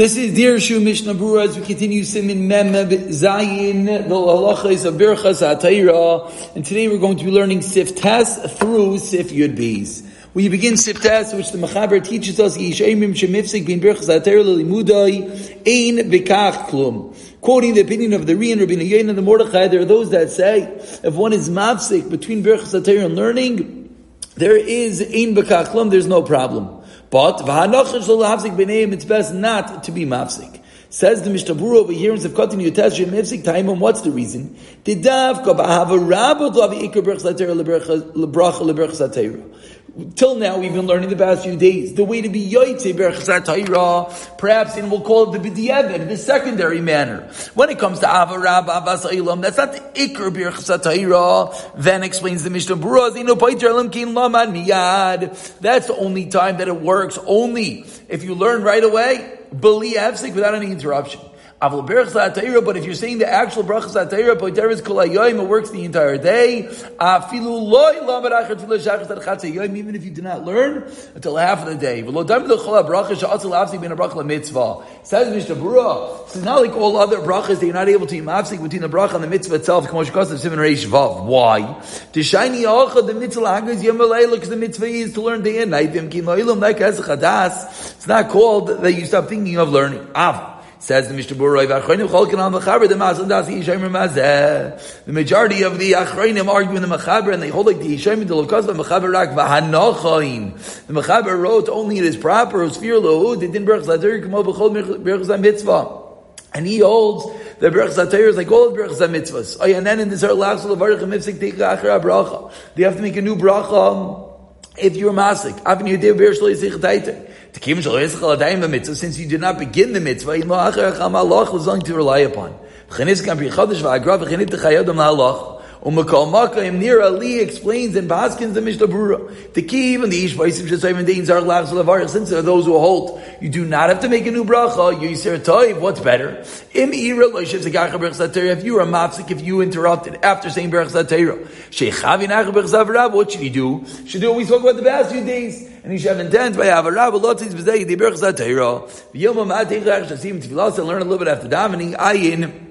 This is Dear Shu Mishnah Berurah as we continue Simin Mem Zayin, the halachas of Birchas HaTaira, and today we're going to be learning Sif Tes through Sif Yud Beis. We begin Sif Tes, which the Mechaber teaches us, Yishayimim Shemifsik bin Birchas HaTaira Limudai, Ein Bekach Klum. Quoting the opinion of the Ri and Rabbi Yain and the Mordechai, there are those that say, if one is mafsik between Birchas HaTaira and learning, there is Ein Bekach Klum, there's no problem. But it's best not to be mafsik. Says the Mishnah Berurah over here in Yutez Shem Mifsik Taimim, what's the reason? The Davka Ba'ava Rabba Dlavi Iker Berch Zatera Lebracha Lebrach Zatera. Till now, we've been learning the past few days the way to be yoytze berchasat Torah. Perhaps, and we'll call it the b'diavad, the secondary manner. When it comes to avarab avas ilam, that's not the ikr berchasat Torah. Then explains the Mishnah Berurah, zino paiter elam kin lamad miyad. That's the only time that it works. Only if you learn right away, believe without any interruption. But if you're saying the actual brachas atayra, poiteris kol it works the entire day. Even if you did not learn until half of the day. Says Mishnah it's not like all other brachas that you're not able to be mafsik between the bracha and the mitzvah itself. Why? The mitzvah because the mitzvah is to learn day and night. It's not called that you stop thinking of learning. Says the Mishnah the majority of the Achronim argue in the Mechaber, and they hold like the Yishayim, the Lokas, the Mechaber Rak, V'hanochain. The Mechaber wrote only it is proper, Uspir Lo, they didn't Berch Zatir, Kmo B'chol Berch Mitzvah. And he holds the Berch Zatir is like all Berch Mitzvahs. Oh, and then in this last Levarach Mifsik Teika Achra Bracha. They have to make a new bracha if you're Masik. Since you did not begin the mitzvah, was going to rely upon. Umakal Makayim near Ali explains in Baskins the Mishnah Berurah. The key even the Ish Vaisim Shesayim Dein Zar Lav Salavar. Since there are those who hold, you do not have to make a new bracha. You Yisir Toiv. What's better? Im Ira Loishiv Zegacha Berch. If you are a mafsik, if you interrupted after saying Berch Satera, Nacha Berch. What should he do? Should do what we spoke about the past few days. And he should have intent by Avarav. Lotis B'zei Di Berch Satera. V'yom Ma'atei Chach Shasim Tfilas and learn a little bit after davening. Ayin.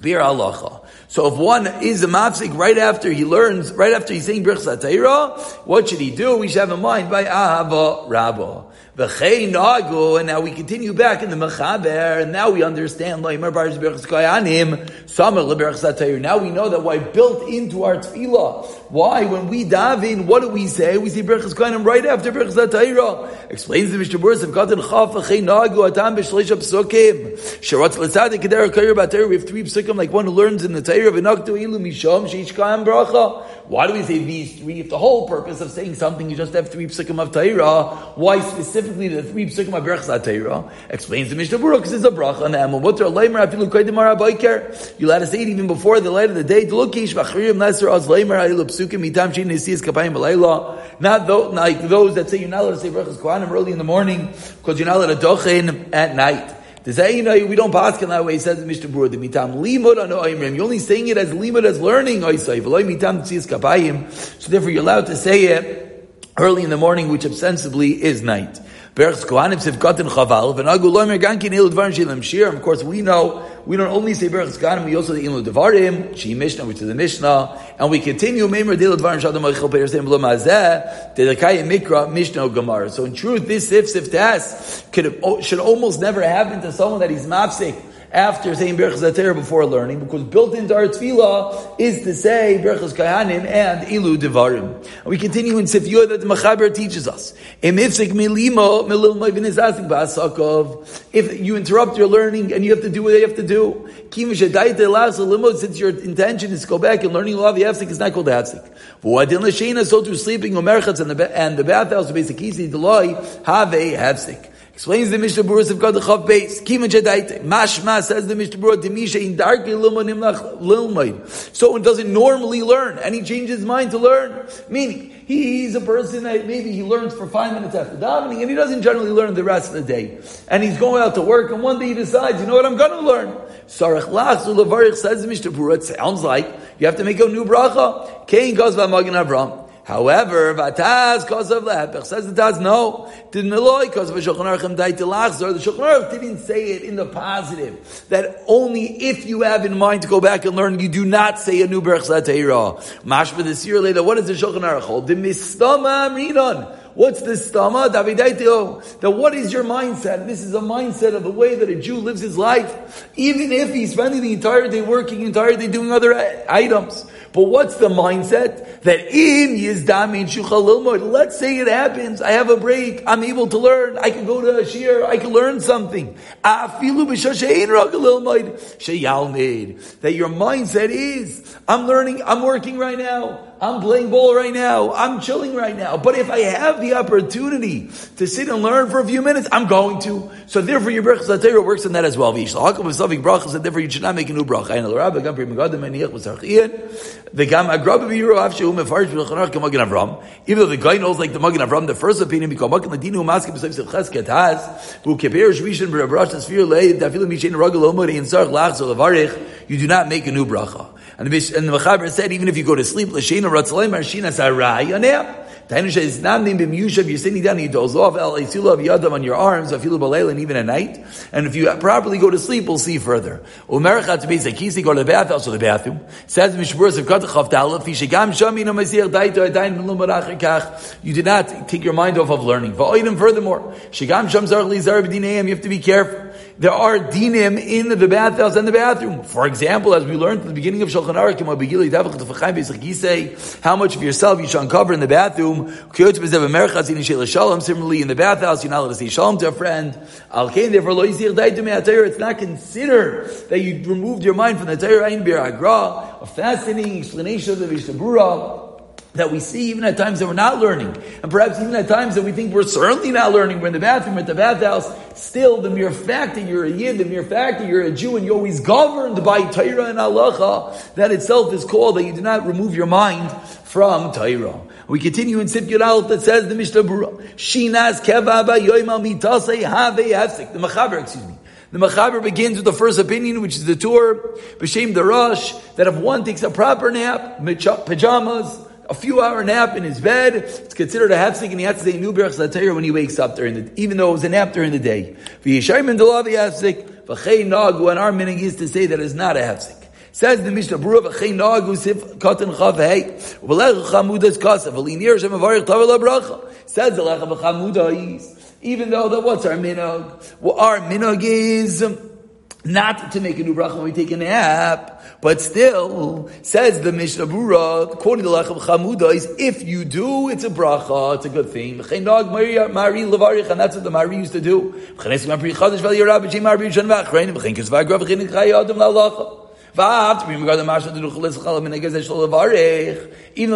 Bir Halacha. So if one is a mafsik right after he learns, right after he's saying Birch what should he do? We should have in mind by Ahava Rabbah. Nagu, and now we continue back in the Mechaber, and now we understand. Now we know that why built into our tefillah. Why, when we dive in, what do we say? We say Berachas Kohanim right after Berachas Atayra. Explains the Mishnah Berurah of Katan Chaf V'chei Nagu Atam B'Shleisha Psukim. Sheratz L'Tzadik Kedera Kayer B'Atayra. We have three psukim like one who learns in the Torah. V'Naktu Ilu Mishom Sheish Kohen Bracha. Why do we say these three? If the whole purpose of saying something you just have three psukim of Torah, why specifically? the three psukim of Berachas HaTeirah, explains the Mishnah Berurah because it's a bracha on the Emel. What are leimer koidim arabayker? You'll have to say it even before the light of the day. Delukish v'achriim lesser az leimer a'ilu psukim mitam shein nesiyas kapayim b'leila. Not those, like those that say you're not allowed to say Berachas Kohanim early in the morning because you're not allowed to dochen at night. To say, you know, we don't pass in that way, He says Mishnah Berurah, the mitam limud on oimrim. You're only saying it as limud, as learning, oisai. So therefore you're allowed to say it early in the morning, which ostensibly is night. Of course, we know, we don't only say Berachs Kohanim, we also say Ilu Devarim, Shi Mishnah, which is the Mishnah, and we continue, Meimer Dilu Dvarim Shadam Eichel Peir Sem Blo Mazeh, Dedekaya Mikra, Mishnah Gemara. So in truth, this Sif Tas could should almost never happen to someone that he's mafsik after saying Berachas Atera before learning, because built into our tefillah is to say Berachas Kohanim and Ilu Devarim. And we continue in Sifiyah that the Mechaber teaches us. If you interrupt your learning and you have to do what you have to do, since your intention is to go back and learning law the Hafsik is not called Hafsik. So to sleeping, and the, and the bathhouse, basically, the law, have a Hafsik. Explains the Mishnah Berurah of God the Chav Beis. Kima Jadaite. Mashma says the Mishnah Berurah Demisha in darkly lumanim lilmaid. So one doesn't normally learn, and he changes his mind to learn. Meaning, he's a person that maybe he learns for five minutes after davening, and he doesn't generally learn the rest of the day. And he's going out to work, and one day he decides, you know what, I'm going to learn. Sarach Lach Levarich says the Mishnah Berurah. It sounds like you have to make a new bracha. Kain Gazva Magen Avram. However, Vataz of Lepech says the Taz no. Didn't Eloi of Shulchan Aruch died to Lachzor. The Shulchan Aruch didn't say it in the positive that only if you have in mind to go back and learn, you do not say a new Berch Zateira. Mashma this year later, what does the Shulchan Aruch hold? The Mistama Amrinon. What's the stama? Oh, that what is your mindset? This is a mindset of the way that a Jew lives his life. Even if he's spending the entire day working, entire day doing other items. But what's the mindset? That in Yizdamin Shuchalilmod, let's say it happens, I have a break, I'm able to learn, I can go to a shir, I can learn something. That your mindset is, I'm learning, I'm working right now. I'm playing ball right now. I'm chilling right now. But if I have the opportunity to sit and learn for a few minutes, I'm going to. So therefore, your brachas atayra works on that as well. brachas, and therefore you should not make a new bracha. And the rabbi gam pri megadim eniach v'sarchiyin. The gam agrab b'yiru av shehu mefarish b'lechanach k'magin Avram. Even though the guy knows like the magin Avram, the first opinion become magin ladinu maskim b'sayv sevches ketaz who keper shvishin b'rabrash sphere lay dafilu mishin ragel omori in sarch lach so. You do not make a new bracha. And the, and the Mechaber said, even if you go to sleep, L'sheina Ratzalem Arshina Sarai Yaneh. Tainusha is not namnim b'myushav. You're sitting down, you doze off el isula of yadav on your arms, afilu balayla, and even at night. And if you properly go to sleep, we'll see further. Umerachat to be zakisi go to the bathhouse also the bathroom. Says mishburas of katachav ta'ala fishigam shami no masir daito adayin v'lum kach. You did not take your mind off of learning. Va'oidim furthermore, shigam sham zar li zar You have to be careful there are dinim in the bathhouse and the bathroom. For example, as we learned at the beginning of Shulchan Aruch, how much of yourself you should uncover in the bathroom. Similarly, in the bathhouse, you're not allowed to say shalom to a friend. It's not considered that you removed your mind from the Torah. A fascinating explanation of the Mishnah that we see even at times that we're not learning, and perhaps even at times that we think we're certainly not learning, we're in the bathroom, at the bathhouse, still the mere fact that you're a Yid, the mere fact that you're a Jew and you're always governed by Torah and Halacha, that itself is called that you do not remove your mind from Torah. We continue in Sif Yudal that says the Mishnah Berurah, Shinas keva ba yoimal mitasei have hefsik, the Mechaber, excuse me. The Mechaber begins with the first opinion, which is the Tur, B'Shem Darash, that if one takes a proper nap, pajamas, a few hour nap in his bed, it's considered a hefsek, and he has to say new berach when he wakes up during the, even though it was a nap during the day. V'yishayim delavi hefsek, v'chei nagu, and our meaning is to say that it's not a hefsek. Says the Mishnah Berurah, v'chei nagu sif katan chav hey, v'lech chamudas kasa, v'linir shem avarich tavel bracha. Says the lech v'chamudas, even though that what's our minog? Well, our minog is, not to make a new bracha when we take a nap, but still, says the Mishnah Berurah, according to Lachem Chamuda, is if you do, it's a bracha, it's a good thing. And that's what the Mari used to do. Even though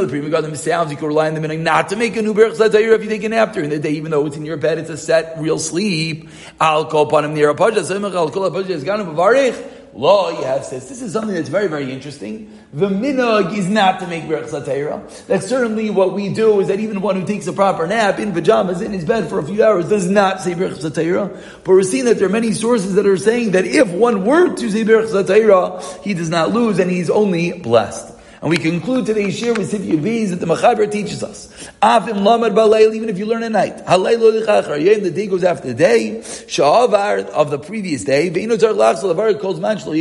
the Pri Megadim sounds, you can rely on the minute not to make a new Berch Zatayir if you take a nap during the day, even though it's in your bed, it's a set, real sleep. Upon him near a Paja, I'll call a Paja, is Bavarich. Law, you have says, this is something that's very, very interesting. The minog is not to make berach satayra. That certainly what we do is that even one who takes a proper nap in pajamas in his bed for a few hours does not say berach satayra. But we're seeing that there are many sources that are saying that if one were to say berach satayra, he does not lose and he's only blessed. And we conclude today's shir with Sifya V's that the Mechaber teaches us. Afim lamad balayl, even if you learn at night. Halayl lichachar, the day goes after the day. Sha'avar of the previous day. Ve'inu tzar lachsal avar calls man shlo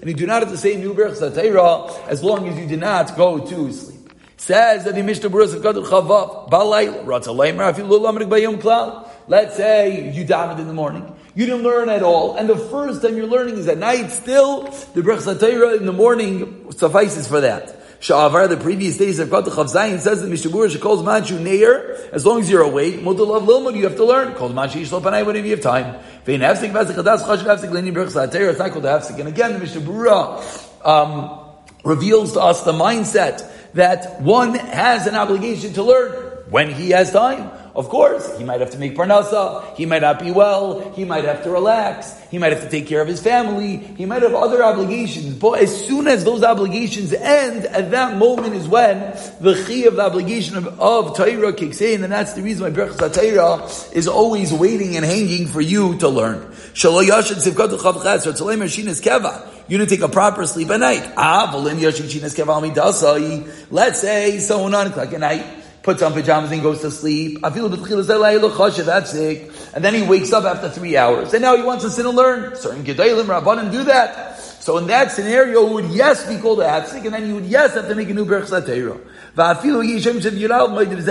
and you do not have to say new berach satayra as long as you do not go to sleep. Says that the Mishnah Berurah Gadol Chavav Balayl Ratzalayim Afilu Lamrik Bayom Klal. Let's say you davened in the morning. You didn't learn at all, and the first time you're learning is at night. Still, the Brech in the morning suffices for that. Sha'avar, the previous days of Kata Chav Zayin, says that Mishabur, she calls Manchu Neir, as long as you're awake, Mutalav Lilmud, you have to learn. Calls Manchu Yishlop Panay whenever you have time. Vein Hafsik, Vasik, Chadas, Chash, Hafsik, Leni Brech Satayra, it's not called Hafsik. And again, the Mishabura, um, reveals to us the mindset that one has an obligation to learn when he has time. Of course, he might have to make parnasa, he might not be well, he might have to relax, he might have to take care of his family, he might have other obligations. But as soon as those obligations end, at that moment is when the chi of the obligation of, of kicks in, and that's the reason why Berachas Torah is always waiting and hanging for you to learn. You didn't take a proper sleep at night. Ah, let's say someone on clock at night puts on pajamas and goes to sleep. That's sick. And then he wakes up after three hours. And now he wants to sit and learn. Certain Gedalim, Rabbanim do that. So in that scenario, would yes be called a hafsik, and then you would yes have to make a new berch moed,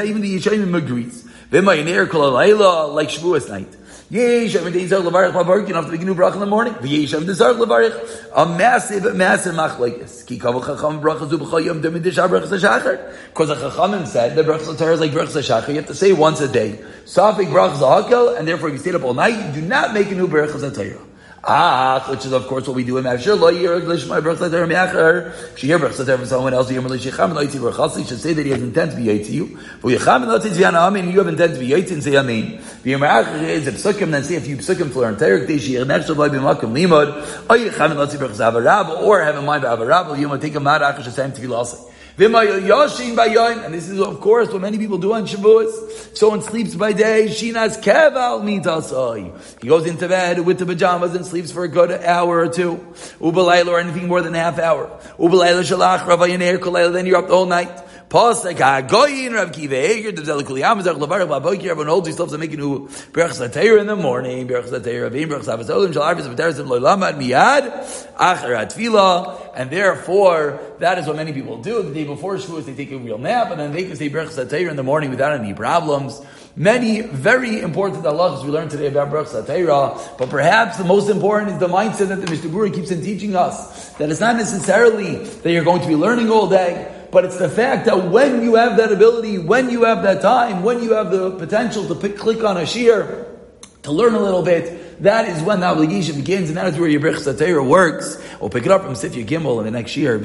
even the yishayim agrees. Er kol like Shavuos night. Yesh, day Zarek Levarich Bavarich, you have to make a new bracha in the morning. V'yesh, every day Zarek Levarich. A massive, massive machlekes. Ki kavu chacham bracha zu b'chol yom demid dishar bracha shachar. Because the chachamim said the bracha satara is like bracha shachar. You have to say once a day. Safik bracha zahakel, and therefore if you stayed up all night, you do not make a new bracha satara. Ah, which is of course what we do in Mavshir. Lo yir my brachas later meacher. She hear brachas from someone else. Yir melish yicham lo yitzi brachas. should say that he has intent to be yitzi you. But yicham lo yitzi yana amin. You have intent to be yitzi and say amin. V'yir meacher is a psukim. Then say a few psukim for an entire day. She nechshav lo b'makom limod. Or yicham lo yitzi brachas avarab. Or have in mind avarab. You might take a mad akash time to be lost. And this is, of course, what many people do on Shavuos. Someone sleeps by day, shinas keval mitasai. He goes into bed with the pajamas and sleeps for a good hour or two. Ubalayla or anything more than a half hour. Ubalayla shalach ravayaner then you're up the whole night. Pasek hagoyin Rav Kiva Eger Devzel Kuliyam Zech Levarach Baboki Everyone holds himself to make a Berach Satayr in the morning Berach Satayr Avim Berach Savasolim Shal Arvis V'Teres Im Loilamad Miyad Acher Atfila and therefore that is what many people do. The day before Shavuos they take a real nap and then they can say Berach Satayr in the morning without any problems. Many very important halachas we learned today about Berach Satayra but perhaps the most important is the mindset that the Mishnah keeps on teaching us that it's not necessarily that you're going to be learning all day but it's the fact that when you have that ability, when you have that time, when you have the potential to pick, click on a shear, to learn a little bit, that is when the obligation begins, and that is where your Brich Satira works. We'll pick it up from Sifya Gimel in the next year,